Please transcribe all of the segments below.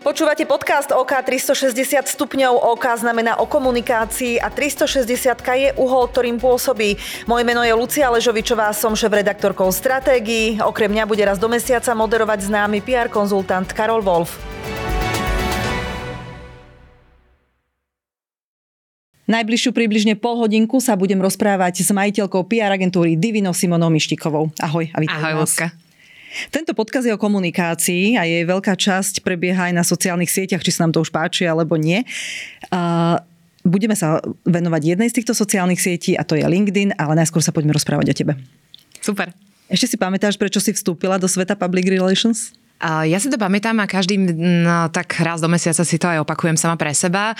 Počúvate podcast OK 360 stupňov. OK znamená o komunikácii a 360 je uhol, ktorým pôsobí. Moje meno je Lucia Ležovičová, som šéf-redaktorkou stratégií. Okrem mňa bude raz do mesiaca moderovať známy PR konzultant Karol Wolf. Najbližšiu približne pol hodinku sa budem rozprávať s majiteľkou PR agentúry Divino Simonou Mištikovou. Ahoj a vítaj Ahoj, Lucia. Tento podkaz je o komunikácii a jej veľká časť prebieha aj na sociálnych sieťach, či sa nám to už páči alebo nie. Budeme sa venovať jednej z týchto sociálnych sietí a to je LinkedIn, ale najskôr sa poďme rozprávať o tebe. Super. Ešte si pamätáš, prečo si vstúpila do sveta public relations? Ja si to pamätám a každý no, tak raz do mesiaca si to aj opakujem sama pre seba,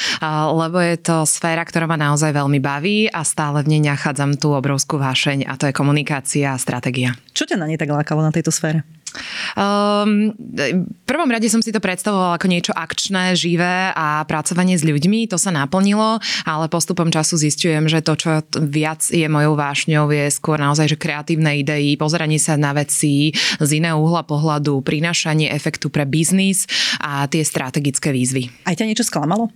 lebo je to sféra, ktorá ma naozaj veľmi baví a stále v nej nachádzam tú obrovskú vášeň a to je komunikácia a stratégia. Čo ťa na nej tak lákalo na tejto sfére? Um, v prvom rade som si to predstavovala ako niečo akčné, živé a pracovanie s ľuďmi, to sa naplnilo, ale postupom času zistujem, že to, čo viac je mojou vášňou, je skôr naozaj, že kreatívne idei, pozeranie sa na veci z iného uhla pohľadu, prinášanie efektu pre biznis a tie strategické výzvy. Aj ťa niečo sklamalo?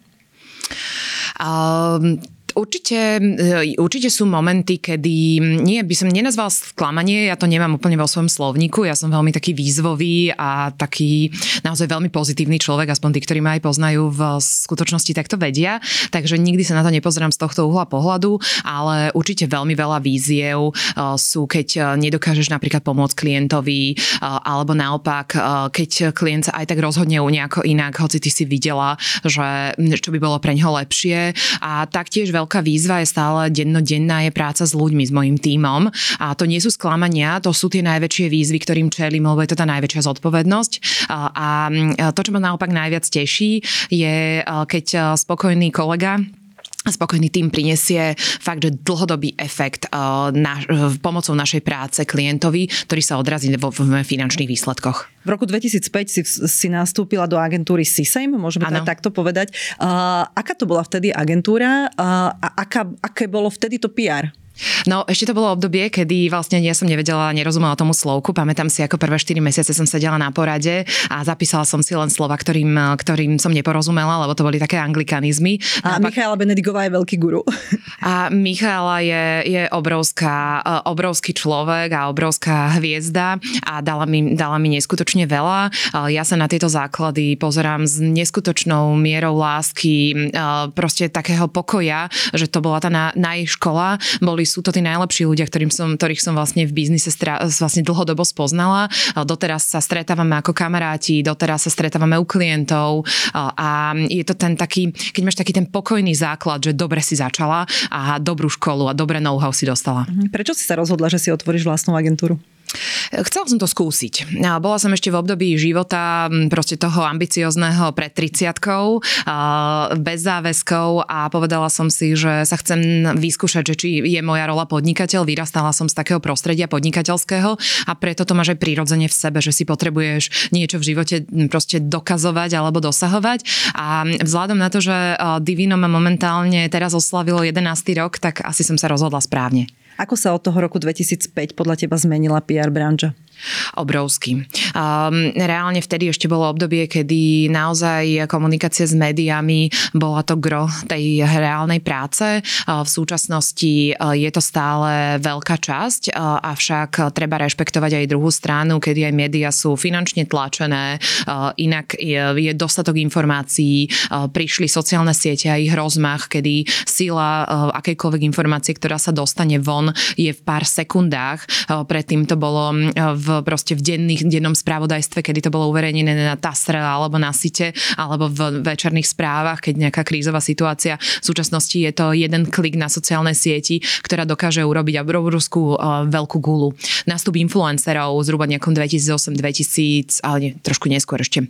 Um, Určite, e, určite sú momenty, kedy nie, by som nenazval sklamanie, ja to nemám úplne vo svojom slovníku, ja som veľmi taký výzvový a taký naozaj veľmi pozitívny človek, aspoň tí, ktorí ma aj poznajú v skutočnosti, tak to vedia, takže nikdy sa na to nepozerám z tohto uhla pohľadu, ale určite veľmi veľa víziev e, sú, keď e, nedokážeš napríklad pomôcť klientovi, alebo naopak, keď klient sa aj tak rozhodne nejako inak, hoci ty si videla, že čo by bolo pre ňoho lepšie. A taktiež veľmi veľká výzva je stále dennodenná je práca s ľuďmi, s mojim tímom. A to nie sú sklamania, to sú tie najväčšie výzvy, ktorým čelím, lebo je to tá najväčšia zodpovednosť. A to, čo ma naopak najviac teší, je keď spokojný kolega spokojný tým prinesie fakt, že dlhodobý efekt uh, na, uh, pomocou našej práce klientovi, ktorý sa odrazí vo, v finančných výsledkoch. V roku 2005 si, si nastúpila do agentúry CISEM, môžeme ano. takto povedať. Uh, aká to bola vtedy agentúra uh, a aká, aké bolo vtedy to PR? No, ešte to bolo obdobie, kedy vlastne ja som nevedela, nerozumela tomu slovku. Pamätám si, ako prvé 4 mesiace som sedela na porade a zapísala som si len slova, ktorým, ktorým som neporozumela, lebo to boli také anglikanizmy. A, a pak... Michaela Benedigová je veľký guru. A Michaela je, je obrovská, e, obrovský človek a obrovská hviezda a dala mi, dala mi neskutočne veľa. E, ja sa na tieto základy pozerám s neskutočnou mierou lásky, e, proste takého pokoja, že to bola tá najškola. Boli ktorí sú to tí najlepší ľudia, ktorým som, ktorých som vlastne v biznise stra, vlastne dlhodobo spoznala. Doteraz sa stretávame ako kamaráti, doteraz sa stretávame u klientov a je to ten taký, keď máš taký ten pokojný základ, že dobre si začala a dobrú školu a dobré know-how si dostala. Mhm. Prečo si sa rozhodla, že si otvoríš vlastnú agentúru? Chcela som to skúsiť. Bola som ešte v období života proste toho ambiciozného pred 30 bez záväzkov a povedala som si, že sa chcem vyskúšať, že či je moja rola podnikateľ. Vyrastala som z takého prostredia podnikateľského a preto to máš aj prirodzene v sebe, že si potrebuješ niečo v živote proste dokazovať alebo dosahovať. A vzhľadom na to, že Divino ma momentálne teraz oslavilo 11. rok, tak asi som sa rozhodla správne. Ako sa od toho roku 2005 podľa teba zmenila PR branža? Obrovský. Um, reálne vtedy ešte bolo obdobie, kedy naozaj komunikácia s médiami bola to gro tej reálnej práce. Uh, v súčasnosti uh, je to stále veľká časť, avšak treba rešpektovať aj druhú stranu, kedy aj médiá sú finančne tlačené, inak je, dostatok informácií, prišli sociálne siete a ich rozmach, kedy sila akejkoľvek informácie, ktorá sa dostane von, je v pár sekundách. Predtým to bolo v proste v denných, dennom správodajstve, kedy to bolo uverejnené na TASR alebo na SITE alebo v večerných správach, keď nejaká krízová situácia. V súčasnosti je to jeden klik na sociálnej sieti, ktorá dokáže urobiť obrovskú uh, veľkú gulu. Nástup influencerov zhruba nejakom 2008-2000, ale nie, trošku neskôr ešte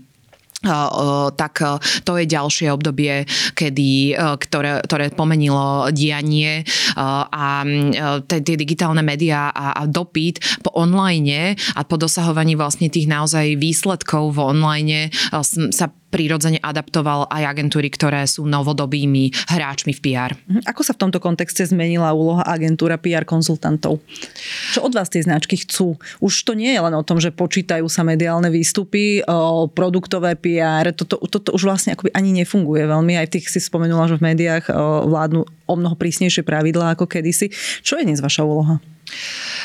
tak to je ďalšie obdobie, kedy, ktoré, ktoré pomenilo dianie a tie digitálne médiá a, a dopyt po online a po dosahovaní vlastne tých naozaj výsledkov v online sa prirodzene adaptoval aj agentúry, ktoré sú novodobými hráčmi v PR. Mhm. Ako sa v tomto kontexte zmenila úloha agentúra PR konzultantov? Čo od vás tie značky chcú? Už to nie je len o tom, že počítajú sa mediálne výstupy, produktové PR, toto, toto už vlastne akoby ani nefunguje veľmi. Aj tých si spomenula, že v médiách vládnu o mnoho prísnejšie pravidlá ako kedysi. Čo je dnes vaša úloha?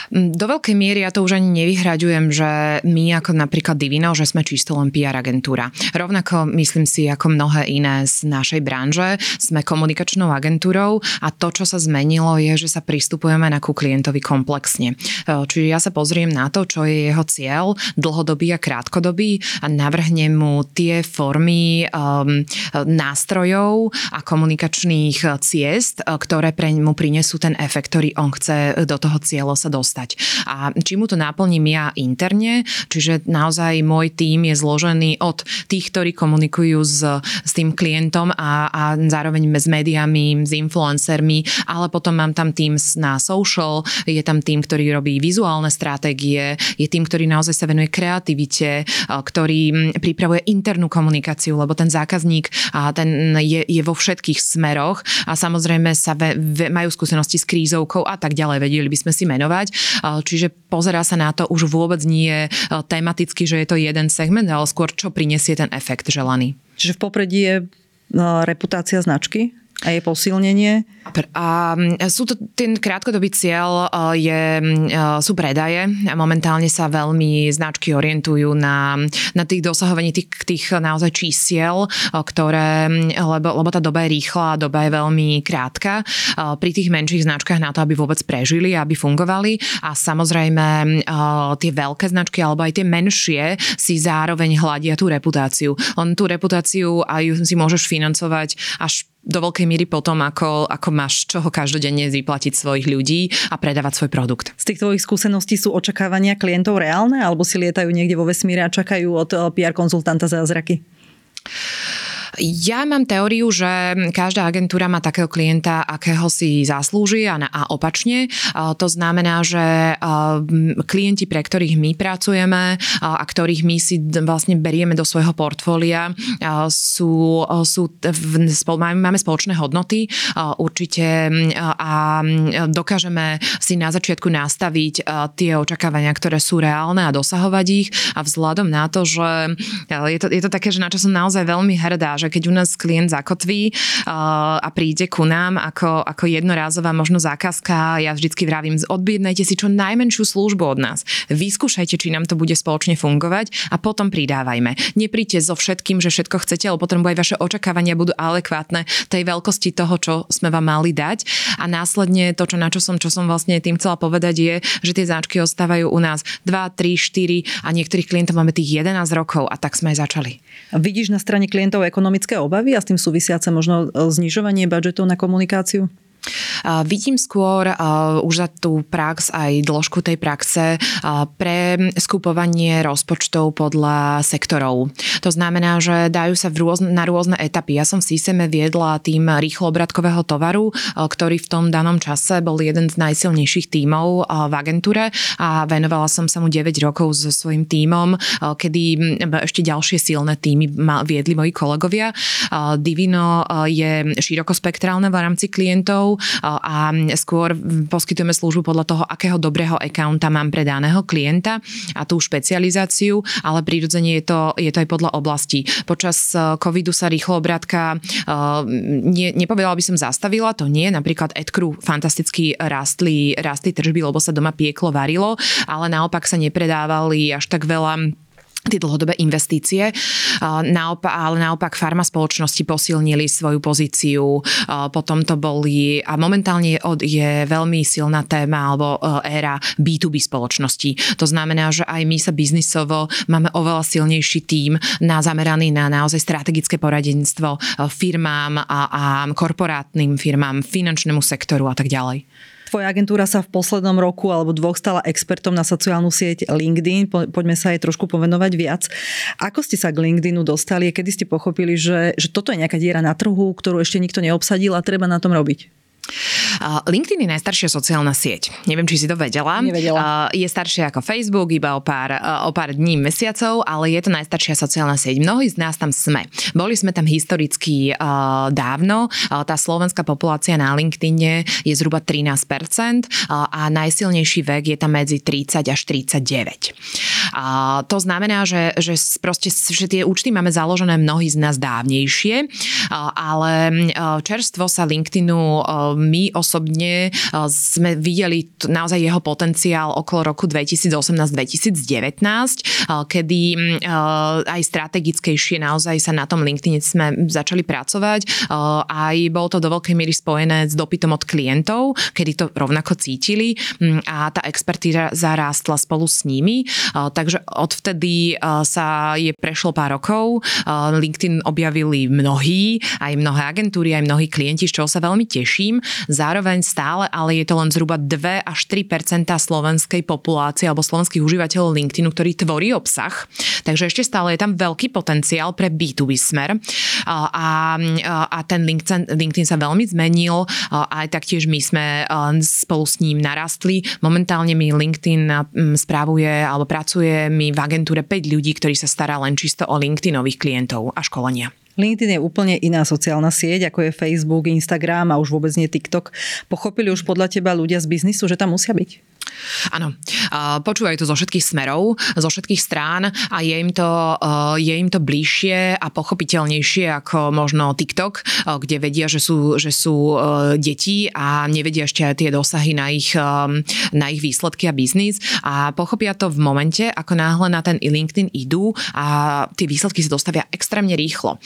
Mm, do veľkej miery ja to už ani nevyhraďujem, že my ako napríklad Divino, že sme čisto len PR agentúra. Rovnako myslím si ako mnohé iné z našej branže, sme komunikačnou agentúrou a to, čo sa zmenilo, je, že sa pristupujeme na ku klientovi komplexne. E, čiže ja sa pozriem na to, čo je jeho cieľ, dlhodobý a krátkodobý a navrhnem mu tie formy um, nástrojov a komunikačných ciest, ktoré pre mu prinesú ten efekt, ktorý on chce do toho cieľa sa dostať. A či mu to naplním ja interne, čiže naozaj môj tím je zložený od tých, ktorí komunikujú s, s tým klientom a, a zároveň s médiami, s influencermi, ale potom mám tam tým na social, je tam tým, ktorý robí vizuálne stratégie, je tým, ktorý naozaj sa venuje kreativite, ktorý pripravuje internú komunikáciu, lebo ten zákazník ten je, je vo všetkých smeroch a samozrejme sa ve, ve, majú skúsenosti s krízovkou a tak ďalej, vedeli by sme menovať. Čiže pozerá sa na to už vôbec nie tematicky, že je to jeden segment, ale skôr čo prinesie ten efekt želaný. Čiže v popredí je reputácia značky? A jej posilnenie? A sú to, ten krátkodobý cieľ je, sú predaje. Momentálne sa veľmi značky orientujú na, na tých dosahovaní tých, tých naozaj čísiel, ktoré, lebo, lebo tá doba je rýchla, doba je veľmi krátka. Pri tých menších značkách na to, aby vôbec prežili, aby fungovali. A samozrejme tie veľké značky alebo aj tie menšie si zároveň hľadia tú reputáciu. On tú reputáciu aj si môžeš financovať až do veľkej míry potom, ako, ako máš čoho každodenne vyplatiť svojich ľudí a predávať svoj produkt. Z tých tvojich skúseností sú očakávania klientov reálne alebo si lietajú niekde vo vesmíre a čakajú od eh, PR konzultanta zázraky? Ja mám teóriu, že každá agentúra má takého klienta, akého si zaslúži a, a opačne. To znamená, že klienti, pre ktorých my pracujeme a ktorých my si vlastne berieme do svojho portfólia, sú, sú máme spoločné hodnoty určite a dokážeme si na začiatku nastaviť tie očakávania, ktoré sú reálne a dosahovať ich a vzhľadom na to, že je to, je to také, že na čo som naozaj veľmi hrdá, že keď u nás klient zakotví uh, a príde ku nám ako, ako jednorázová možno zákazka, ja vždycky vravím, odbiednajte si čo najmenšiu službu od nás. Vyskúšajte, či nám to bude spoločne fungovať a potom pridávajme. Nepríďte so všetkým, že všetko chcete, ale potom aj vaše očakávania budú adekvátne tej veľkosti toho, čo sme vám mali dať. A následne to, čo, na čo som, čo som vlastne tým chcela povedať, je, že tie záčky ostávajú u nás 2, 3, 4 a niektorých klientov máme tých 11 rokov a tak sme aj začali. Vidíš na strane klientov ekonomické ekonomické obavy a s tým súvisiace možno e, znižovanie budžetov na komunikáciu? Vidím skôr už za tú prax aj dĺžku tej praxe pre skupovanie rozpočtov podľa sektorov. To znamená, že dajú sa v rôzne, na rôzne etapy. Ja som v systéme viedla tým rýchloobratkového tovaru, ktorý v tom danom čase bol jeden z najsilnejších tímov v agentúre a venovala som sa mu 9 rokov so svojím tímom, kedy ešte ďalšie silné týmy viedli moji kolegovia. Divino je širokospektrálne v rámci klientov, a skôr poskytujeme službu podľa toho, akého dobrého accounta mám pre daného klienta a tú špecializáciu, ale prirodzene je to, je to aj podľa oblasti. Počas e, covidu sa rýchlo obratka, e, ne, nepovedala by som zastavila, to nie, napríklad Edcrew fantasticky rastli, rastli tržby, lebo sa doma pieklo, varilo, ale naopak sa nepredávali až tak veľa tie dlhodobé investície, naopak, ale naopak farma spoločnosti posilnili svoju pozíciu, potom to boli a momentálne je, veľmi silná téma alebo e, éra B2B spoločnosti. To znamená, že aj my sa biznisovo máme oveľa silnejší tím na zameraný na naozaj strategické poradenstvo e, firmám a, a korporátnym firmám, finančnému sektoru a tak ďalej. Tvoja agentúra sa v poslednom roku alebo dvoch stala expertom na sociálnu sieť LinkedIn. Poďme sa jej trošku povenovať viac. Ako ste sa k LinkedInu dostali? Kedy ste pochopili, že, že toto je nejaká diera na trhu, ktorú ešte nikto neobsadil a treba na tom robiť? LinkedIn je najstaršia sociálna sieť. Neviem, či si to vedela. Nevedela. Je staršia ako Facebook, iba o pár, o pár dní, mesiacov, ale je to najstaršia sociálna sieť. Mnohí z nás tam sme. Boli sme tam historicky uh, dávno. Uh, tá slovenská populácia na LinkedIne je zhruba 13% uh, a najsilnejší vek je tam medzi 30 až 39. Uh, to znamená, že, že proste že tie účty máme založené mnohí z nás dávnejšie, ale čerstvo sa LinkedInu my osobne eh, sme videli naozaj jeho potenciál okolo roku 2018-2019, eh, kedy eh, aj strategickejšie naozaj sa na tom LinkedIn sme začali pracovať. Aj bolo to do veľkej miery spojené s dopytom od klientov, kedy to rovnako cítili hm, a tá expertíza zarástla spolu s nimi. Takže odvtedy sa je prešlo pár rokov. LinkedIn objavili mnohí, aj mnohé agentúry, aj mnohí klienti, z čoho sa veľmi teším. Zároveň stále, ale je to len zhruba 2 až 3% slovenskej populácie alebo slovenských užívateľov LinkedInu, ktorí tvorí obsah. Takže ešte stále je tam veľký potenciál pre B2B smer. A, a ten LinkedIn, LinkedIn sa veľmi zmenil. Aj taktiež my sme spolu s ním narastli. Momentálne mi LinkedIn správuje alebo pracuje mi v agentúre 5 ľudí, ktorí sa stará len čisto o LinkedInových klientov a školenia. LinkedIn je úplne iná sociálna sieť, ako je Facebook, Instagram a už vôbec nie TikTok. Pochopili už podľa teba ľudia z biznisu, že tam musia byť? Áno, počúvajú to zo všetkých smerov, zo všetkých strán a je im to, je im to bližšie a pochopiteľnejšie ako možno TikTok, kde vedia, že sú, že sú deti a nevedia ešte tie dosahy na ich, na ich výsledky a biznis a pochopia to v momente, ako náhle na ten LinkedIn idú a tie výsledky sa dostavia extrémne rýchlo.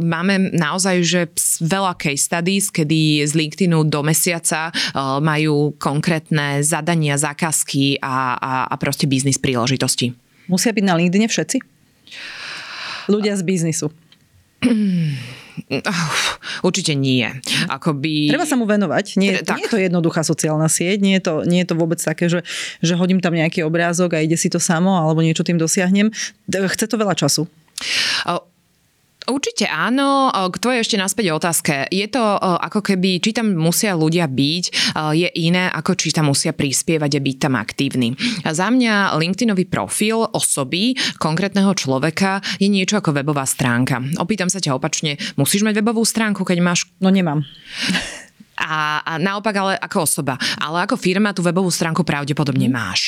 Máme naozaj, že veľa case studies, kedy z LinkedInu do mesiaca majú konkrétne zadania zadania, zákazky a, a, a proste biznis príležitosti. Musia byť na LinkedIne všetci? Ľudia z biznisu. Určite nie. Akoby... Treba sa mu venovať. Nie, tak. nie je to jednoduchá sociálna sieť, nie je to, nie je to vôbec také, že, že hodím tam nejaký obrázok a ide si to samo, alebo niečo tým dosiahnem. Chce to veľa času. Určite áno. K tvojej ešte naspäť otázke. Je to ako keby, či tam musia ľudia byť, je iné, ako či tam musia prispievať a byť tam aktívni. Za mňa LinkedInový profil osoby, konkrétneho človeka, je niečo ako webová stránka. Opýtam sa ťa opačne, musíš mať webovú stránku, keď máš... No nemám. A, a naopak ale ako osoba. Ale ako firma tú webovú stránku pravdepodobne mhm. máš.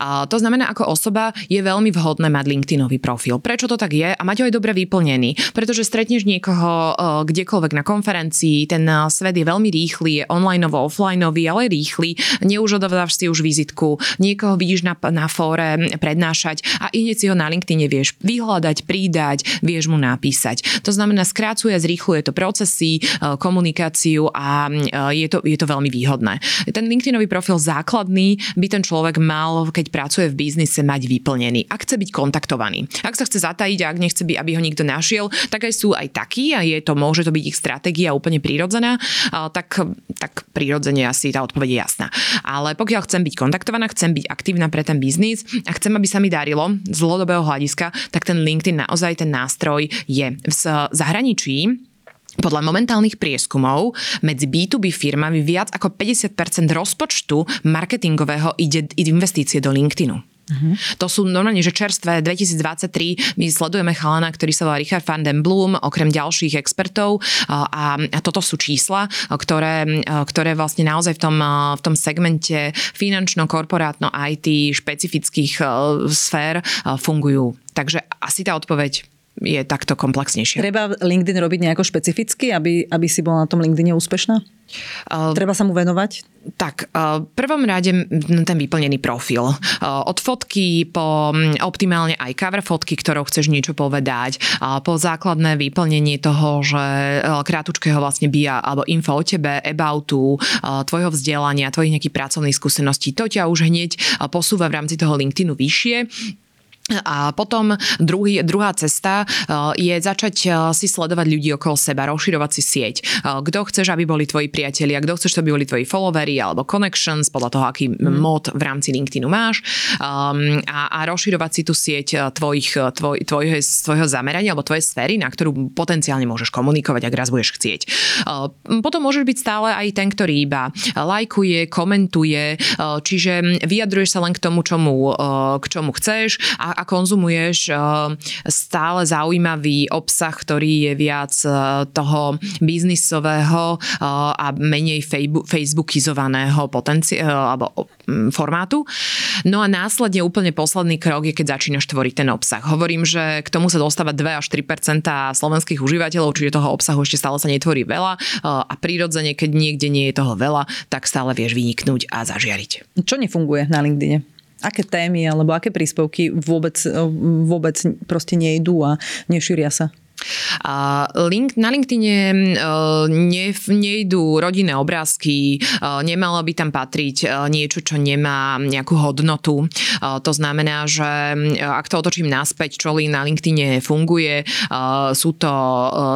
A to znamená, ako osoba je veľmi vhodné mať LinkedInový profil. Prečo to tak je? A mať ho aj dobre vyplnený. Pretože stretneš niekoho kdekoľvek na konferencii, ten svet je veľmi rýchly, je online offlineový, ale rýchly. Neužodováš si už vizitku, niekoho vidíš na, na fóre prednášať a i si ho na LinkedIne vieš vyhľadať, pridať, vieš mu napísať. To znamená, skrácuje, zrýchluje to procesy, komunikáciu a je to, je to veľmi výhodné. Ten LinkedInový profil základný by ten človek mal, keď pracuje v biznise, mať vyplnený. Ak chce byť kontaktovaný. Ak sa chce zatajiť a ak nechce, by, aby ho niekto našiel, tak aj sú aj takí a je to, môže to byť ich stratégia úplne prírodzená, tak, tak prírodzene asi tá odpoveď je jasná. Ale pokiaľ chcem byť kontaktovaná, chcem byť aktívna pre ten biznis a chcem, aby sa mi darilo z dlhodobého hľadiska, tak ten LinkedIn naozaj ten nástroj je. V zahraničí podľa momentálnych prieskumov medzi B2B firmami viac ako 50% rozpočtu marketingového ide investície do LinkedInu. Uh-huh. To sú normálne, že čerstvé 2023, my sledujeme chalana, ktorý sa volá Richard van den Blum, okrem ďalších expertov a, a toto sú čísla, ktoré, ktoré vlastne naozaj v tom, v tom segmente finančno-korporátno IT špecifických sfér fungujú. Takže asi tá odpoveď je takto komplexnejšie. Treba LinkedIn robiť nejako špecificky, aby, aby si bola na tom LinkedIne úspešná? Treba sa mu venovať? Tak, v prvom rade ten vyplnený profil. Od fotky po optimálne aj cover fotky, ktorou chceš niečo povedať, po základné vyplnenie toho, že krátučkého vlastne bija alebo info o tebe, aboutu, tvojho vzdelania, tvojich nejakých pracovných skúseností. To ťa už hneď posúva v rámci toho LinkedInu vyššie A potom druhý, druhá cesta eh, je začať eh, si sledovať ľudí okolo seba, rozširovať si sieť. Eh, kto chceš, aby boli tvoji priatelia, kto chceš, aby boli tvoji followery alebo connections, podľa toho, aký mm. mod v rámci LinkedInu máš um, a, a rozširovať si tú sieť tvojich, tvoj, tvojho, tvojho zamerania alebo tvojej sféry, na ktorú potenciálne môžeš komunikovať, ak raz budeš chcieť. Uh, potom môžeš byť stále aj ten, ktorý iba lajkuje, komentuje, uh, čiže vyjadruješ sa len k tomu, čomu, uh, k čomu chceš a a konzumuješ eh, stále zaujímavý obsah, ktorý je viac eh, toho biznisového eh, a menej facebookizovaného potenci- alebo mm, formátu. No a následne úplne posledný krok je, keď začínaš tvoriť ten obsah. Hovorím, že k tomu sa dostáva 2 až 3% slovenských užívateľov, čiže toho obsahu ešte stále sa netvorí veľa a prirodzene, keď niekde nie je toho veľa, tak stále vieš vyniknúť a zažiariť. Čo nefunguje na LinkedIn? Aké témy alebo aké príspevky vôbec, vôbec proste nejdú a nešíria sa? A link, na LinkedIne ne, nejdú rodinné obrázky, nemalo by tam patriť niečo, čo nemá nejakú hodnotu. To znamená, že ak to otočím naspäť, čo na LinkedIne funguje, sú to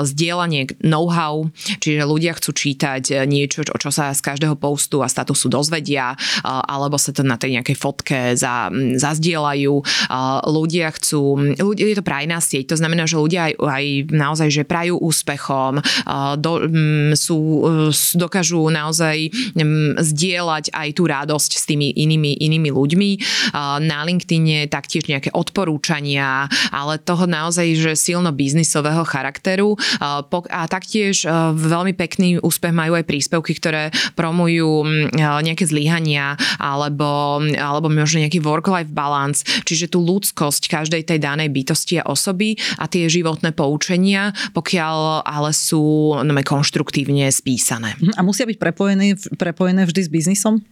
zdieľanie know-how, čiže ľudia chcú čítať niečo, čo sa z každého postu a statusu dozvedia, alebo sa to na tej nejakej fotke za, zazdielajú. Ľudia chcú, ľudia, je to prajná sieť, to znamená, že ľudia aj, aj naozaj, že prajú úspechom, do, sú, dokážu naozaj zdieľať aj tú radosť s tými inými, inými ľuďmi. Na LinkedIne taktiež nejaké odporúčania, ale toho naozaj, že silno biznisového charakteru a taktiež veľmi pekný úspech majú aj príspevky, ktoré promujú nejaké zlyhania alebo, alebo možno nejaký work-life balance, čiže tú ľudskosť každej tej danej bytosti a osoby a tie životné poučenia poučenia, pokiaľ ale sú no, konštruktívne spísané. A musia byť prepojené, prepojené vždy s biznisom?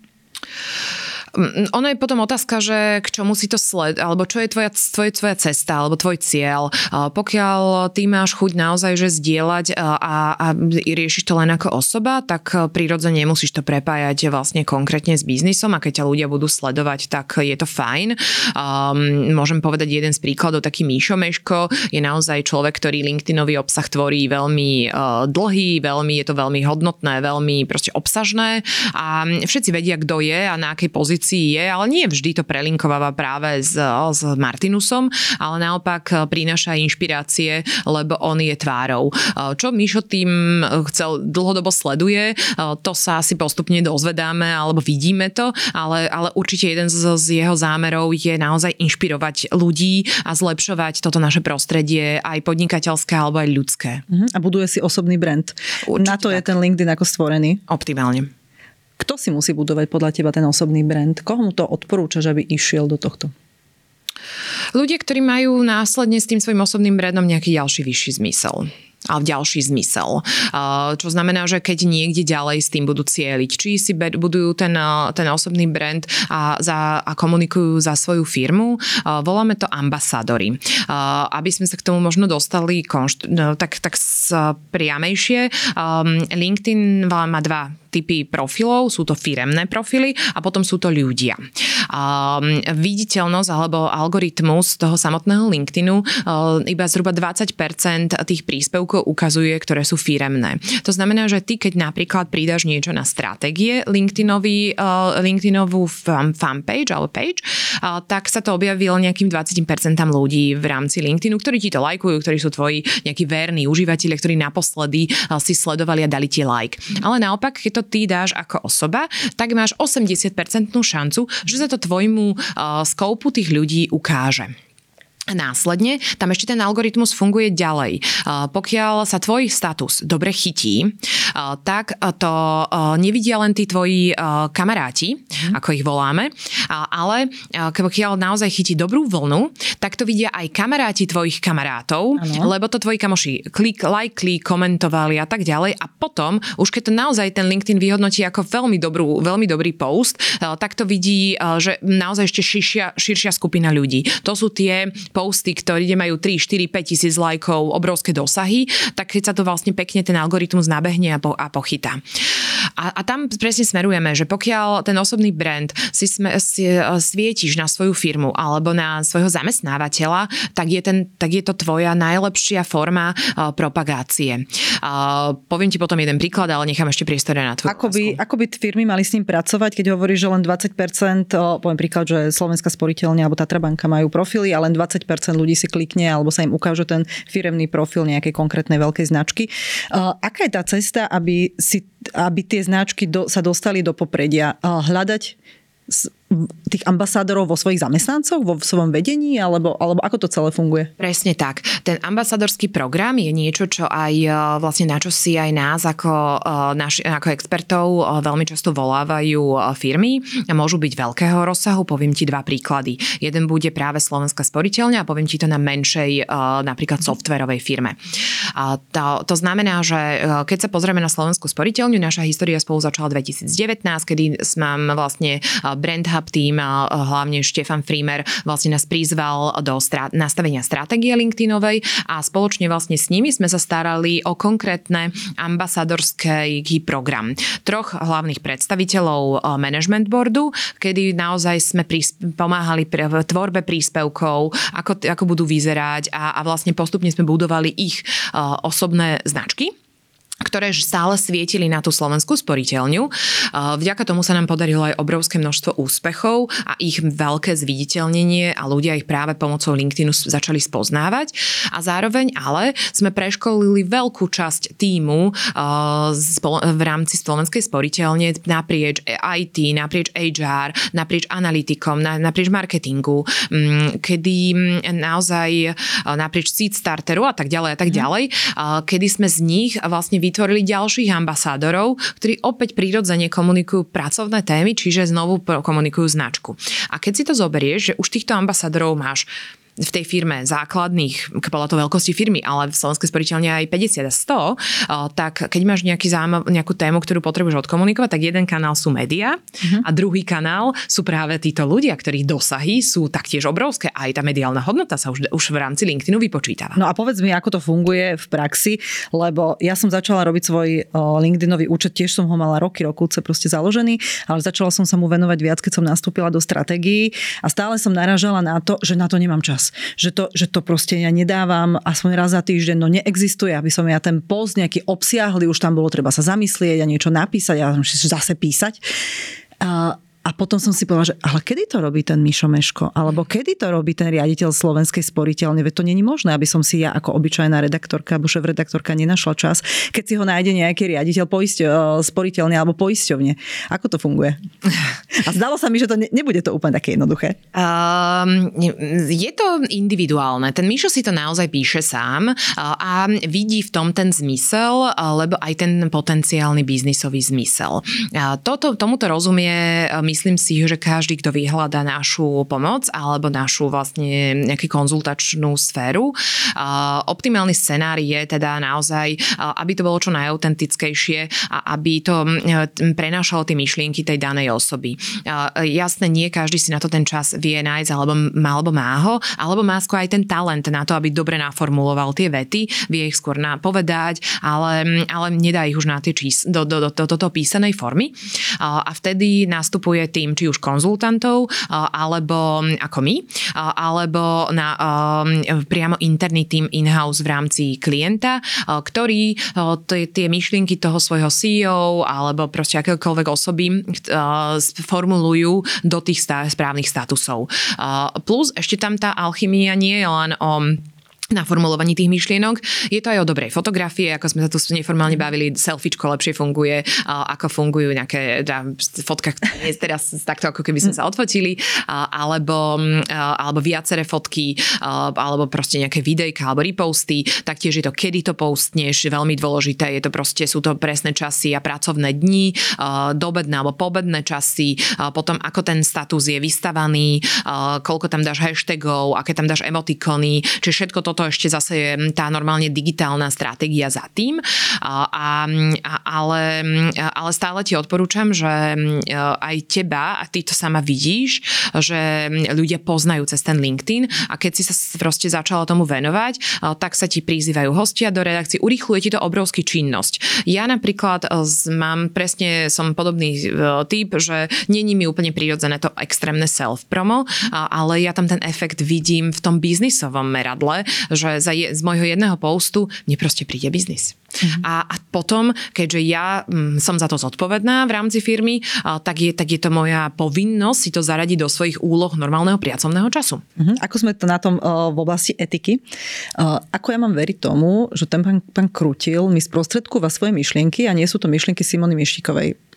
Mm, ono je potom otázka, že k čomu si to sled, alebo čo je tvoja, tvoj, tvoja cesta, alebo tvoj cieľ. Pokiaľ ty máš chuť naozaj, že zdieľať a, a riešiš to len ako osoba, tak prirodzene nemusíš to prepájať vlastne konkrétne s biznisom a keď ťa ľudia budú sledovať, tak je to fajn. Um, môžem povedať jeden z príkladov, taký Míšo Meško je naozaj človek, ktorý LinkedInový obsah tvorí veľmi uh, dlhý, veľmi, je to veľmi hodnotné, veľmi proste obsažné a všetci vedia, kto je a na akej pozícii pozícii je, ale nie vždy to prelinkováva práve s, s Martinusom, ale naopak prináša inšpirácie, lebo on je tvárou. Čo Mišo tým chcel dlhodobo sleduje, to sa asi postupne dozvedáme alebo vidíme to, ale, ale určite jeden z, z jeho zámerov je naozaj inšpirovať ľudí a zlepšovať toto naše prostredie aj podnikateľské alebo aj ľudské. Uh-huh. A buduje si osobný brand. Určite Na to tak. je ten LinkedIn ako stvorený. Optimálne. Kto si musí budovať podľa teba ten osobný brand? Koho mu to odporúčaš, aby išiel do tohto? Ľudia, ktorí majú následne s tým svojim osobným brandom nejaký ďalší vyšší zmysel a ďalší zmysel. Čo znamená, že keď niekde ďalej s tým budú cieliť, či si budujú ten, ten osobný brand a, za, a komunikujú za svoju firmu, voláme to ambasádory. Aby sme sa k tomu možno dostali konšt- no, tak, tak priamejšie, LinkedIn má dva typy profilov, sú to firemné profily a potom sú to ľudia. Um, viditeľnosť alebo algoritmus toho samotného LinkedInu uh, iba zhruba 20% tých príspevkov ukazuje, ktoré sú firemné. To znamená, že ty, keď napríklad pridaš niečo na stratégie LinkedInový, uh, LinkedInovú fan, fanpage alebo page, uh, tak sa to objavilo nejakým 20% ľudí v rámci LinkedInu, ktorí ti to lajkujú, ktorí sú tvoji nejakí verní užívateľe, ktorí naposledy uh, si sledovali a dali ti like. Ale naopak, keď to ty dáš ako osoba, tak máš 80% šancu, že sa to tvojmu uh, skoupu tých ľudí ukáže. Následne tam ešte ten algoritmus funguje ďalej. Pokiaľ sa tvoj status dobre chytí, tak to nevidia len tí tvoji kamaráti, mm. ako ich voláme, ale pokiaľ naozaj chytí dobrú vlnu, tak to vidia aj kamaráti tvojich kamarátov, ano. lebo to tvoji kamoši klik, lajkli, komentovali a tak ďalej a potom, už keď to naozaj ten LinkedIn vyhodnotí ako veľmi, dobrú, veľmi dobrý post, tak to vidí, že naozaj ešte širšia, širšia skupina ľudí. To sú tie posty, ktoré majú 3, 4, 5 tisíc lajkov, obrovské dosahy, tak keď sa to vlastne pekne ten algoritmus nabehne a, po, a pochytá. A, a tam presne smerujeme, že pokiaľ ten osobný brand si, sme, si svietiš na svoju firmu alebo na svojho zamestnávateľa, tak je, ten, tak je to tvoja najlepšia forma uh, propagácie. Uh, poviem ti potom jeden príklad, ale nechám ešte priestor na tvoju ako by, ako by firmy mali s ním pracovať, keď hovoríš, že len 20%, poviem príklad, že Slovenská sporiteľňa alebo Tatra banka majú profily a len 20% ľudí si klikne alebo sa im ukáže ten firemný profil nejakej konkrétnej veľkej značky. Aká je tá cesta, aby, si, aby tie značky do, sa dostali do popredia? Hľadať tých ambasádorov vo svojich zamestnancoch, vo svojom vedení, alebo, alebo ako to celé funguje? Presne tak. Ten ambasadorský program je niečo, čo aj e, vlastne na čo si aj nás ako, e, naš, ako expertov e, veľmi často volávajú firmy. Môžu byť veľkého rozsahu, poviem ti dva príklady. Jeden bude práve Slovenská sporiteľňa a poviem ti to na menšej napríklad softverovej firme. A to, to znamená, že keď sa pozrieme na Slovenskú sporiteľňu, naša história spolu začala 2019, kedy sme vlastne brand hub a hlavne Štefan Frimer vlastne nás prizval do strá- nastavenia stratégie LinkedInovej a spoločne vlastne s nimi sme sa starali o konkrétne ambasadorský program. Troch hlavných predstaviteľov management boardu, kedy naozaj sme prís- pomáhali v tvorbe príspevkov, ako, ako budú vyzerať a, a vlastne postupne sme budovali ich uh, osobné značky ktoré stále svietili na tú slovenskú sporiteľňu. Vďaka tomu sa nám podarilo aj obrovské množstvo úspechov a ich veľké zviditeľnenie a ľudia ich práve pomocou LinkedInu začali spoznávať. A zároveň ale sme preškolili veľkú časť týmu v rámci slovenskej sporiteľne naprieč IT, naprieč HR, naprieč analytikom, naprieč marketingu, kedy naozaj naprieč seed starteru a tak ďalej a tak mhm. ďalej, kedy sme z nich vlastne vytvorili ďalších ambasádorov, ktorí opäť prirodzene komunikujú pracovné témy, čiže znovu komunikujú značku. A keď si to zoberieš, že už týchto ambasádorov máš v tej firme základných, podľa to veľkosti firmy, ale v Slovenskej sporiteľne aj 50 a 100, tak keď máš nejaký zájmav, nejakú tému, ktorú potrebuješ odkomunikovať, tak jeden kanál sú médiá uh-huh. a druhý kanál sú práve títo ľudia, ktorých dosahy sú taktiež obrovské aj tá mediálna hodnota sa už, už v rámci LinkedInu vypočítava. No a povedz mi, ako to funguje v praxi, lebo ja som začala robiť svoj LinkedInový účet, tiež som ho mala roky, rokuce proste založený, ale začala som sa mu venovať viac, keď som nastúpila do stratégií a stále som naražala na to, že na to nemám čas že to, že to proste ja nedávam aspoň raz za týždeň, no neexistuje, aby som ja ten post nejaký obsiahli, už tam bolo treba sa zamyslieť a niečo napísať a zase písať. A, a potom som si povedala, že ale kedy to robí ten Mišo Meško? Alebo kedy to robí ten riaditeľ Slovenskej sporiteľne? Veď to není možné, aby som si ja ako obyčajná redaktorka alebo šéf-redaktorka nenašla čas, keď si ho nájde nejaký riaditeľ poisťo, e, sporiteľne alebo poisťovne. Ako to funguje? A zdalo sa mi, že to ne, nebude to úplne také jednoduché. Um, je to individuálne. Ten Mišo si to naozaj píše sám a vidí v tom ten zmysel, lebo aj ten potenciálny biznisový zmysel. Toto, tomuto rozumie myslím si, že každý, kto vyhľada našu pomoc alebo našu vlastne nejakú konzultačnú sféru, optimálny scenár je teda naozaj, aby to bolo čo najautentickejšie a aby to prenášalo tie myšlienky tej danej osoby. Jasné, nie každý si na to ten čas vie nájsť alebo alebo má ho, alebo má skôr aj ten talent na to, aby dobre naformuloval tie vety, vie ich skôr napovedať, ale, ale nedá ich už na tie čís, do, do, do, do, do, do písanej formy. A vtedy nastupuje tým či už konzultantov, alebo ako my, alebo na priamo interný tým in-house v rámci klienta, ktorý tie myšlienky toho svojho CEO alebo proste akékoľvek osoby formulujú do tých správnych statusov. Plus ešte tam tá alchymia nie je len o na formulovaní tých myšlienok. Je to aj o dobrej fotografie, ako sme sa tu neformálne bavili, selfiečko lepšie funguje, ako fungujú nejaké teda, fotka, teraz takto ako keby sme sa odfotili, alebo, alebo viaceré fotky, alebo proste nejaké videjka alebo reposty, taktiež je to, kedy to postneš, veľmi dôležité, je to proste, sú to presné časy a pracovné dni, dobedné alebo pobedné časy, potom ako ten status je vystavaný, koľko tam dáš hashtagov, aké tam dáš emotikony, čiže všetko toto toto ešte zase je tá normálne digitálna stratégia za tým. A, a, ale, ale stále ti odporúčam, že aj teba, a ty to sama vidíš, že ľudia poznajú cez ten LinkedIn a keď si sa proste začala tomu venovať, tak sa ti prizývajú hostia do redakcie, urýchluje ti to obrovský činnosť. Ja napríklad mám presne, som podobný typ, že není mi úplne prirodzené to extrémne self-promo, ale ja tam ten efekt vidím v tom biznisovom meradle, že za je, z môjho jedného postu mne proste príde biznis. Mm-hmm. A, a potom, keďže ja m, mm, som za to zodpovedná v rámci firmy, a, tak, je, tak je to moja povinnosť si to zaradiť do svojich úloh normálneho pracovného času. Mm-hmm. Ako sme to na tom uh, v oblasti etiky? Uh, ako ja mám veriť tomu, že ten pán, pán Krutil mi sprostredkúva svoje myšlienky a nie sú to myšlienky Simony Mišikovej?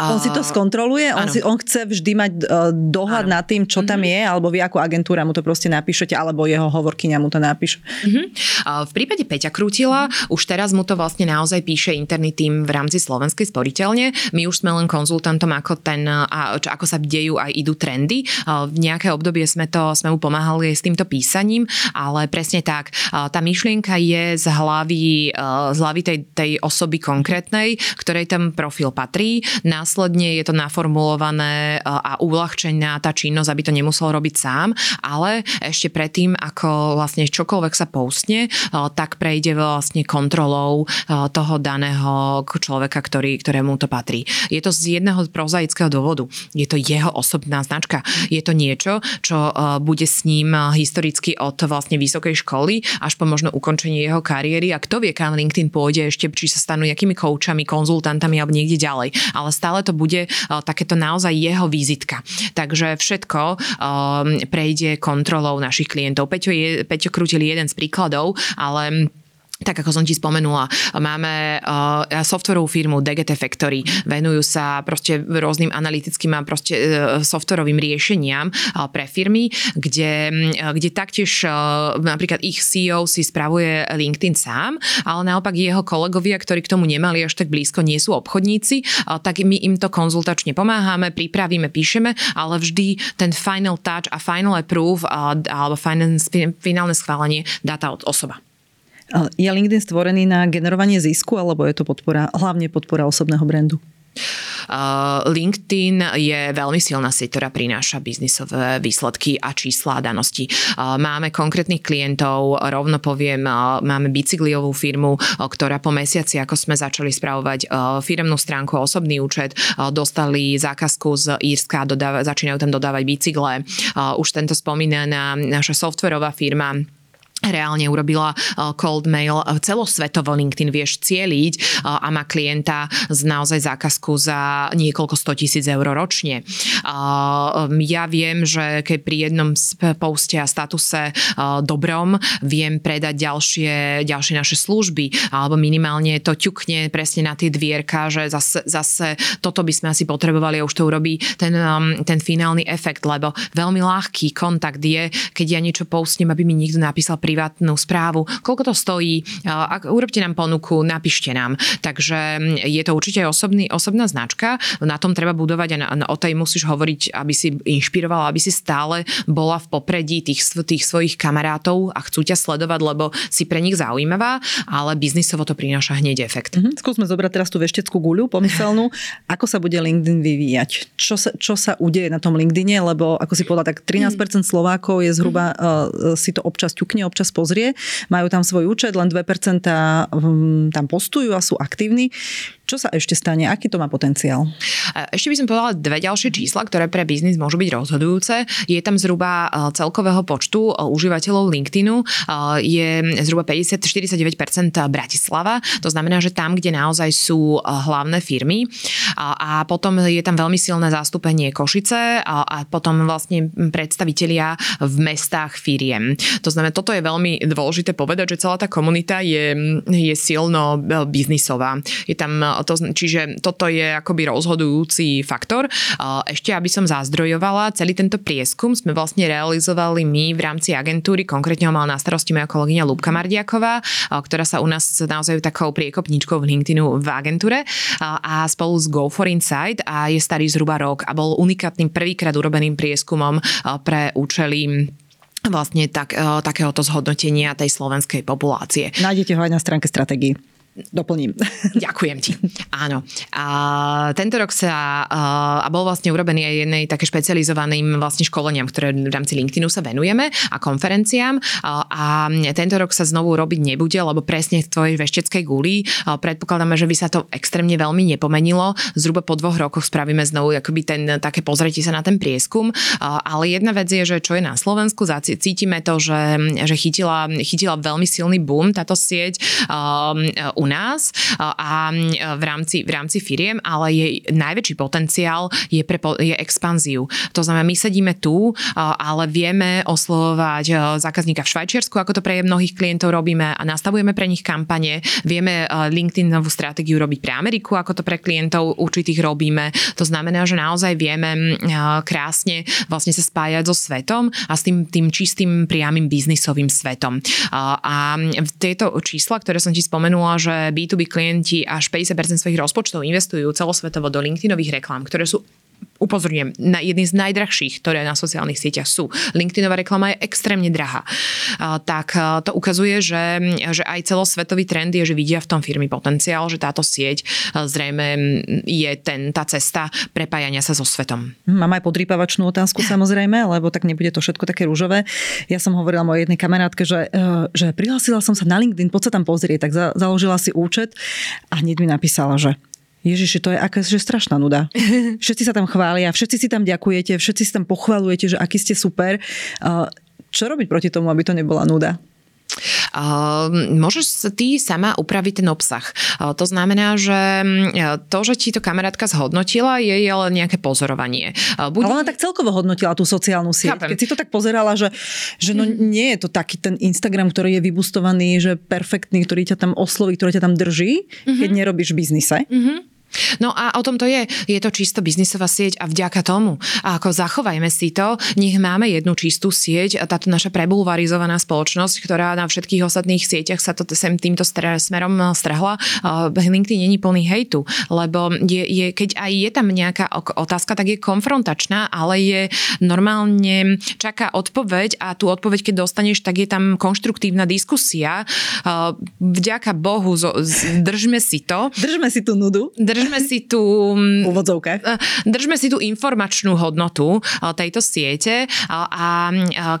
On si to skontroluje, on, si, on chce vždy mať uh, dohľad ano. nad tým, čo tam mm-hmm. je, alebo vy ako agentúra mu to proste napíšete, alebo jeho hovorkyňa mu to napíše. Mm-hmm. Uh, v prípade Peťa Krútila mm-hmm. už teraz mu to vlastne naozaj píše interný tým v rámci Slovenskej sporiteľne. My už sme len konzultantom, ako, ten, a, čo, ako sa dejú aj idú trendy. Uh, v nejaké obdobie sme, to, sme mu pomáhali s týmto písaním, ale presne tak. Uh, tá myšlienka je z hlavy, uh, z hlavy tej, tej osoby konkrétnej, ktorej ten profil patrí. Na následne je to naformulované e, a uľahčená tá činnosť, aby to nemusel robiť sám, ale ešte predtým, ako vlastne čokoľvek sa postne, e, tak prejde vlastne kontrolou e, toho daného človeka, ktorý, ktorému to patrí. Je to z jedného prozaického dôvodu. Je to jeho osobná značka. Je to niečo, čo bude s ním historicky od vlastne vysokej školy až po možno ukončenie jeho kariéry a kto vie, kam LinkedIn pôjde ešte, či sa stanú nejakými koučami, konzultantami alebo niekde ďalej. Ale stále stále to bude uh, takéto naozaj jeho vizitka. Takže všetko um, prejde kontrolou našich klientov. Peťo, je, Peťo Krutil jeden z príkladov, ale tak ako som ti spomenula, máme uh, softwarovú firmu DGT Factory, venujú sa proste rôznym analytickým a proste uh, softwarovým riešeniam uh, pre firmy, kde, uh, kde taktiež uh, napríklad ich CEO si spravuje LinkedIn sám, ale naopak jeho kolegovia, ktorí k tomu nemali až tak blízko, nie sú obchodníci, uh, tak my im to konzultačne pomáhame, pripravíme, píšeme, ale vždy ten final touch a final approve uh, alebo finálne schválenie dá tá osoba. Je LinkedIn stvorený na generovanie zisku, alebo je to podpora, hlavne podpora osobného brandu? LinkedIn je veľmi silná sieť, ktorá prináša biznisové výsledky a čísla danosti. Máme konkrétnych klientov, rovno poviem, máme bicykliovú firmu, ktorá po mesiaci, ako sme začali spravovať firemnú stránku, osobný účet, dostali zákazku z Írska, dodáva, začínajú tam dodávať bicykle. Už tento spomínaná naša softverová firma reálne urobila uh, cold mail uh, celosvetovo LinkedIn vieš cieliť uh, a má klienta z naozaj zákazku za niekoľko 100 tisíc eur ročne. Ja viem, že keď pri jednom poste a statuse dobrom viem predať ďalšie, ďalšie naše služby alebo minimálne to ťukne presne na tie dvierka, že zase, zase toto by sme asi potrebovali a už to urobí ten, um, ten finálny efekt, lebo veľmi ľahký kontakt je, keď ja niečo postnem, aby mi niekto napísal pri privátnu správu, koľko to stojí, ak urobte nám ponuku, napíšte nám. Takže je to určite osobný, osobná značka, na tom treba budovať a o tej musíš hovoriť, aby si inšpirovala, aby si stále bola v popredí tých, tých svojich kamarátov a chcú ťa sledovať, lebo si pre nich zaujímavá, ale biznisovo to prináša hneď efekt. Mm-hmm. Skúsme zobrať teraz tú vešteckú guľu pomyselnú. Ako sa bude LinkedIn vyvíjať? Čo sa, čo sa udeje na tom LinkedIne? Lebo ako si povedala, tak 13% Slovákov je zhruba, uh, si to občas ťukne, občas občas pozrie, majú tam svoj účet, len 2% hm, tam postujú a sú aktívni. Čo sa ešte stane? Aký to má potenciál? Ešte by som povedala dve ďalšie čísla, ktoré pre biznis môžu byť rozhodujúce. Je tam zhruba e, celkového počtu e, užívateľov LinkedInu e, je zhruba 50-49% Bratislava. To znamená, že tam, kde naozaj sú hlavné firmy a potom je tam veľmi silné zastúpenie Košice a potom vlastne predstavitelia v mestách firiem. To znamená, toto je veľmi dôležité povedať, že celá tá komunita je, je silno biznisová. Je tam to, čiže toto je akoby rozhodujúci faktor. Ešte, aby som zazdrojovala, celý tento prieskum sme vlastne realizovali my v rámci agentúry, konkrétne ho mal na starosti moja kolegyňa Lúbka Mardiaková, ktorá sa u nás naozaj takou priekopničkou v LinkedInu v agentúre a spolu s Go for Insight a je starý zhruba rok a bol unikátnym prvýkrát urobeným prieskumom pre účely vlastne tak, takéhoto zhodnotenia tej slovenskej populácie. Nájdete ho aj na stránke stratégie doplním. Ďakujem ti. Áno. A tento rok sa a bol vlastne urobený aj jednej také špecializovaným vlastne školeniam, ktoré v rámci LinkedInu sa venujeme a konferenciám. A tento rok sa znovu robiť nebude, lebo presne v tvojej vešteckej guli predpokladáme, že by sa to extrémne veľmi nepomenilo. Zhruba po dvoch rokoch spravíme znovu akoby ten, také pozretie sa na ten prieskum. Ale jedna vec je, že čo je na Slovensku, cítime to, že, že chytila, chytila veľmi silný boom táto sieť u nás a v rámci, v rámci firiem, ale jej najväčší potenciál je, pre, je expanziu. To znamená, my sedíme tu, ale vieme oslovovať zákazníka v Švajčiarsku, ako to pre mnohých klientov robíme a nastavujeme pre nich kampane. Vieme LinkedInovú stratégiu robiť pre Ameriku, ako to pre klientov určitých robíme. To znamená, že naozaj vieme krásne vlastne sa spájať so svetom a s tým, tým čistým priamým biznisovým svetom. A tieto čísla, ktoré som ti spomenula, že že B2B klienti až 50% svojich rozpočtov investujú celosvetovo do LinkedInových reklám, ktoré sú upozorňujem, na jedný z najdrahších, ktoré na sociálnych sieťach sú. LinkedInová reklama je extrémne drahá. Tak to ukazuje, že, že aj celosvetový trend je, že vidia v tom firmy potenciál, že táto sieť zrejme je ten, tá cesta prepájania sa so svetom. Mám aj podrýpavačnú otázku samozrejme, lebo tak nebude to všetko také rúžové. Ja som hovorila mojej jednej kamarátke, že, e, že prihlásila som sa na LinkedIn, poď sa tam pozrieť, tak za, založila si účet a hneď mi napísala, že Ježiši, to je aká že strašná nuda. Všetci sa tam chvália, všetci si tam ďakujete, všetci si tam pochvalujete, že aký ste super. Čo robiť proti tomu, aby to nebola nuda? Uh, môžeš ty sama upraviť ten obsah. Uh, to znamená, že to, že ti to kamarátka zhodnotila, je ale nejaké pozorovanie. Uh, buď... Ale ona tak celkovo hodnotila tú sociálnu sieť. Chápem. Keď si to tak pozerala, že, že no, nie je to taký ten Instagram, ktorý je vybustovaný, že perfektný, ktorý ťa tam osloví, ktorý ťa tam drží, uh-huh. keď nerobíš v biznise. Uh-huh. No a o tom to je. Je to čisto biznisová sieť a vďaka tomu. A ako zachovajme si to, nech máme jednu čistú sieť a táto naša prebulvarizovaná spoločnosť, ktorá na všetkých ostatných sieťach sa to sem týmto smerom strhla. LinkedIn není plný hejtu, lebo je, je, keď aj je tam nejaká otázka, tak je konfrontačná, ale je normálne čaká odpoveď a tú odpoveď, keď dostaneš, tak je tam konštruktívna diskusia. Vďaka Bohu, držme si to. Držme si tú nudu. Drž držme si tú... Mm, Uvodzovke. Eh, držme si tú informačnú hodnotu eh, tejto siete a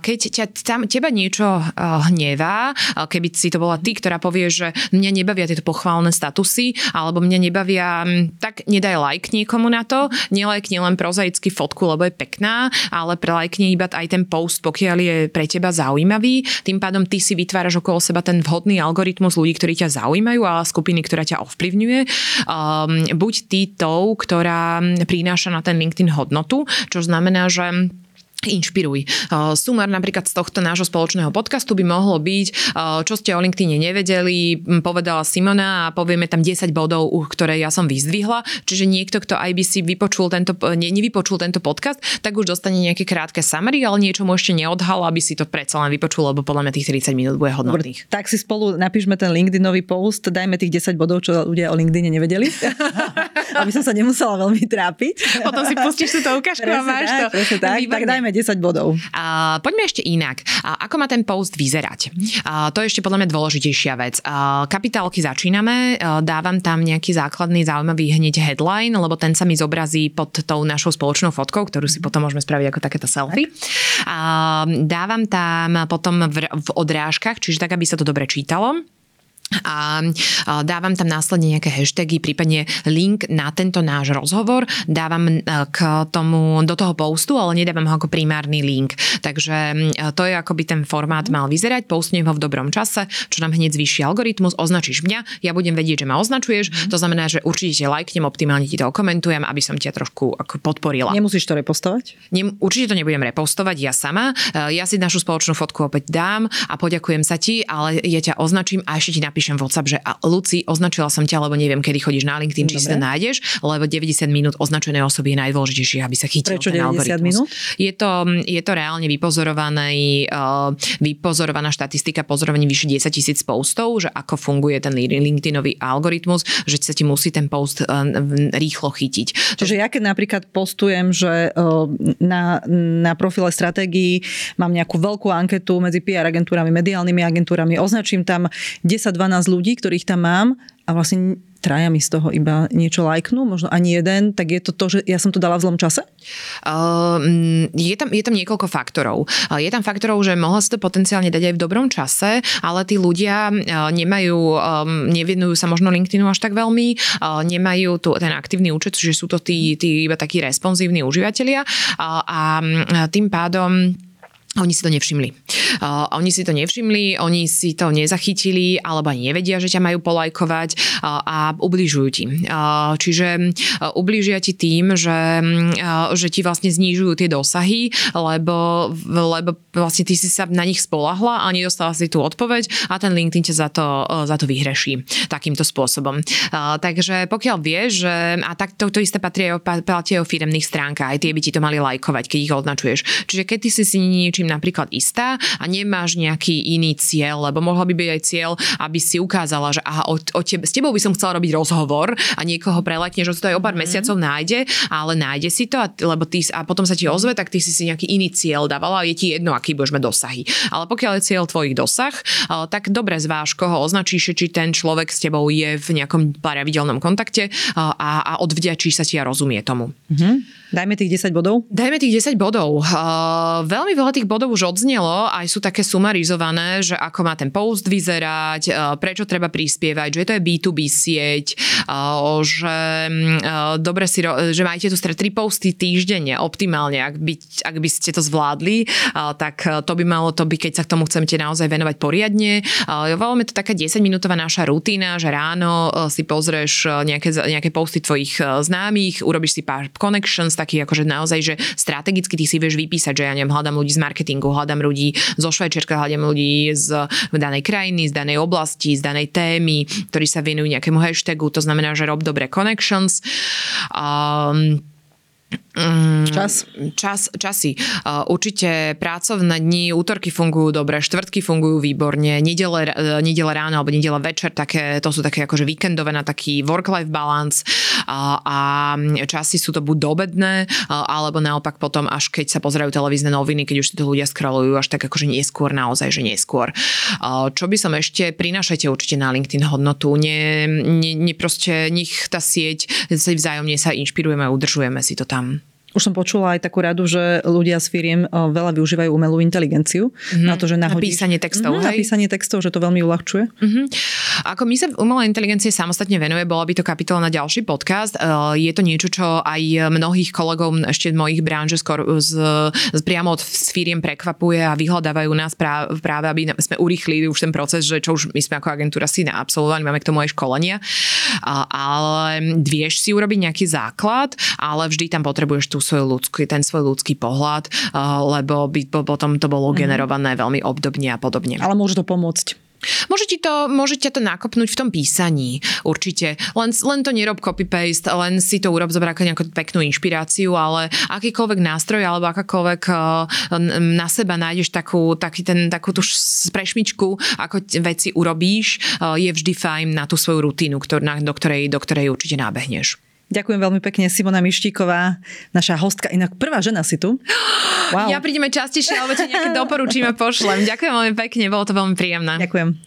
keď ťa, tam, teba niečo eh, hnevá, keby si to bola ty, ktorá povie, že mňa nebavia tieto pochválne statusy, alebo mňa nebavia, mm, tak nedaj like niekomu na to, nelajkni len prozaicky fotku, lebo je pekná, ale prelajkni iba aj ten post, pokiaľ je pre teba zaujímavý. Tým pádom ty si vytváraš okolo seba ten vhodný algoritmus ľudí, ktorí ťa zaujímajú a skupiny, ktorá ťa ovplyvňuje. Um, buď ty tou, ktorá prináša na ten LinkedIn hodnotu, čo znamená, že Inšpiruj. Sumar napríklad z tohto nášho spoločného podcastu by mohlo byť, čo ste o LinkedIne nevedeli, povedala Simona a povieme tam 10 bodov, ktoré ja som vyzdvihla. Čiže niekto, kto aj by si vypočul tento, ne, nevypočul tento podcast, tak už dostane nejaké krátke summary, ale niečo mu ešte neodhal, aby si to predsa len vypočul, lebo podľa mňa tých 30 minút bude hodnotných. tak si spolu napíšme ten LinkedInový post, dajme tých 10 bodov, čo ľudia o LinkedIne nevedeli, aby som sa nemusela veľmi trápiť. Potom si pustíš túto ukážku a máš tak, to. Tak, tak dajme 10 bodov. A, poďme ešte inak. A, ako má ten post vyzerať? A, to je ešte podľa mňa dôležitejšia vec. A, kapitálky začíname, a, dávam tam nejaký základný zaujímavý hneď headline, lebo ten sa mi zobrazí pod tou našou spoločnou fotkou, ktorú si potom môžeme spraviť ako takéto selfie. A, dávam tam potom v, v odrážkach, čiže tak, aby sa to dobre čítalo a dávam tam následne nejaké hashtagy, prípadne link na tento náš rozhovor, dávam e, k tomu, do toho postu, ale nedávam ho ako primárny link. Takže to je akoby ten formát mal vyzerať, postnem ho v dobrom čase, čo nám hneď zvýši algoritmus, označíš mňa, ja budem vedieť, že ma označuješ, mm. to znamená, že určite lajknem, optimálne ti to okomentujem, aby som ťa trošku ako podporila. Nemusíš to repostovať? Nem, určite to nebudem repostovať ja sama, e, ja si našu spoločnú fotku opäť dám a poďakujem sa ti, ale ja ťa označím a ešte ti napíšem napíšem WhatsApp, že a Luci, označila som ťa, lebo neviem, kedy chodíš na LinkedIn, či Dobre. si to nájdeš, lebo 90 minút označené osoby je najdôležitejšie, aby sa chytil Prečo ten 90 algoritmus. minút? Je to, je to reálne vypozorované, uh, vypozorovaná štatistika pozorovaní vyše 10 tisíc postov, že ako funguje ten LinkedInový algoritmus, že sa ti musí ten post uh, rýchlo chytiť. Čiže ja keď napríklad postujem, že uh, na, na profile stratégii mám nejakú veľkú anketu medzi PR agentúrami, mediálnymi agentúrami, označím tam 10-12 ľudí, ktorých tam mám a vlastne traja mi z toho iba niečo lajknú, možno ani jeden, tak je to to, že ja som to dala v zlom čase? Uh, je, tam, je tam niekoľko faktorov. Uh, je tam faktorov, že mohla si to potenciálne dať aj v dobrom čase, ale tí ľudia uh, nemajú, um, sa možno LinkedInu až tak veľmi, nemajú tu ten aktívny účet, čiže sú to tí, tí iba takí responsívni užívateľia a tým pádom oni si to nevšimli. Uh, oni si to nevšimli, oni si to nezachytili, alebo ani nevedia, že ťa majú polajkovať uh, a ubližujú ti. Uh, čiže uh, ubližia ti tým, že, uh, že ti vlastne znižujú tie dosahy, lebo, lebo vlastne ty si sa na nich spolahla a nedostala si tú odpoveď a ten LinkedIn ťa za to, uh, za to vyhreší takýmto spôsobom. Uh, takže pokiaľ vieš, že a tak to, to isté patrí aj o, patrí o firemných stránkach, aj tie by ti to mali lajkovať, keď ich označuješ. Čiže keď ty si si niečím niečím napríklad istá a nemáš nejaký iný cieľ, lebo mohla by byť aj cieľ, aby si ukázala, že aha, o, o tebe, s tebou by som chcela robiť rozhovor a niekoho prelekne, že to aj o pár mm. mesiacov nájde, ale nájde si to, a, lebo ty, a potom sa ti ozve, tak ty si si nejaký iný cieľ dávala a je ti jedno, aký budeš mať dosahy. Ale pokiaľ je cieľ tvojich dosah, tak dobre zváž, koho označíš, či ten človek s tebou je v nejakom pravidelnom kontakte a, a odvďačí sa ti a rozumie tomu. Mm-hmm. Dajme tých 10 bodov? Dajme tých 10 bodov. Uh, veľmi veľa tých bodov už odznelo, aj sú také sumarizované, že ako má ten post vyzerať, uh, prečo treba prispievať, že to je B2B sieť, uh, že uh, dobre si, že majte tu stred 3 posty týždenne, optimálne, ak by, ak by ste to zvládli, uh, tak to by malo to by, keď sa k tomu chcete naozaj venovať poriadne. Uh, voláme to taká 10-minútová naša rutina, že ráno uh, si pozrieš nejaké, nejaké posty tvojich známych, urobíš si pár connections, taký akože naozaj, že strategicky ty si vieš vypísať, že ja neviem, hľadám ľudí z marketingu, hľadám ľudí zo Švajčiarska, hľadám ľudí z danej krajiny, z danej oblasti, z danej témy, ktorí sa venujú nejakému hashtagu, to znamená, že rob dobré connections. Um, čas? Čas, časy. Uh, určite pracovné dni, útorky fungujú dobre, štvrtky fungujú výborne, nedele, uh, nedele ráno alebo nedele večer, také, to sú také akože víkendové na taký work-life balance uh, a časy sú to buď dobedné, alebo naopak potom až keď sa pozerajú televízne noviny, keď už si to ľudia scrollujú až tak akože neskôr, naozaj, že neskôr. Čo by som ešte, prinašajte určite na LinkedIn hodnotu, nie, nie, nie proste, nech tá sieť, vzájomne sa inšpirujeme a udržujeme si to tam. um, Už som počula aj takú radu, že ľudia s firiem veľa využívajú umelú inteligenciu mm-hmm. na to, že nahodíš... Napísanie textov, mm-hmm, Napísanie textov, že to veľmi uľahčuje. Mm-hmm. Ako my sa umelej inteligencie samostatne venuje, bola by to kapitola na ďalší podcast. Je to niečo, čo aj mnohých kolegov ešte v mojich branže skôr z, z priamo od firiem prekvapuje a vyhľadávajú nás práve, práve, aby sme urýchlili už ten proces, že čo už my sme ako agentúra si absolvovali, máme k tomu aj školenia. Ale vieš si urobiť nejaký základ, ale vždy tam potrebuješ tú svoj ľudský, ten svoj ľudský pohľad, lebo by potom to bolo mhm. generované veľmi obdobne a podobne. Ale môže to pomôcť. Môže, ti to, môže ťa to nakopnúť v tom písaní, určite. Len, len to nerob copy-paste, len si to urob, zober ako nejakú peknú inšpiráciu, ale akýkoľvek nástroj alebo akákoľvek na seba nájdeš takú, taký ten, takú tú sprešmičku, ako veci urobíš, je vždy fajn na tú svoju rutínu, ktor, na, do, ktorej, do ktorej určite nábehneš. Ďakujem veľmi pekne, Simona Mištíková, naša hostka, inak prvá žena si tu. Wow. Ja prídeme častejšie, alebo ti nejaké doporučíme, pošlem. Ďakujem veľmi pekne, bolo to veľmi príjemné. Ďakujem.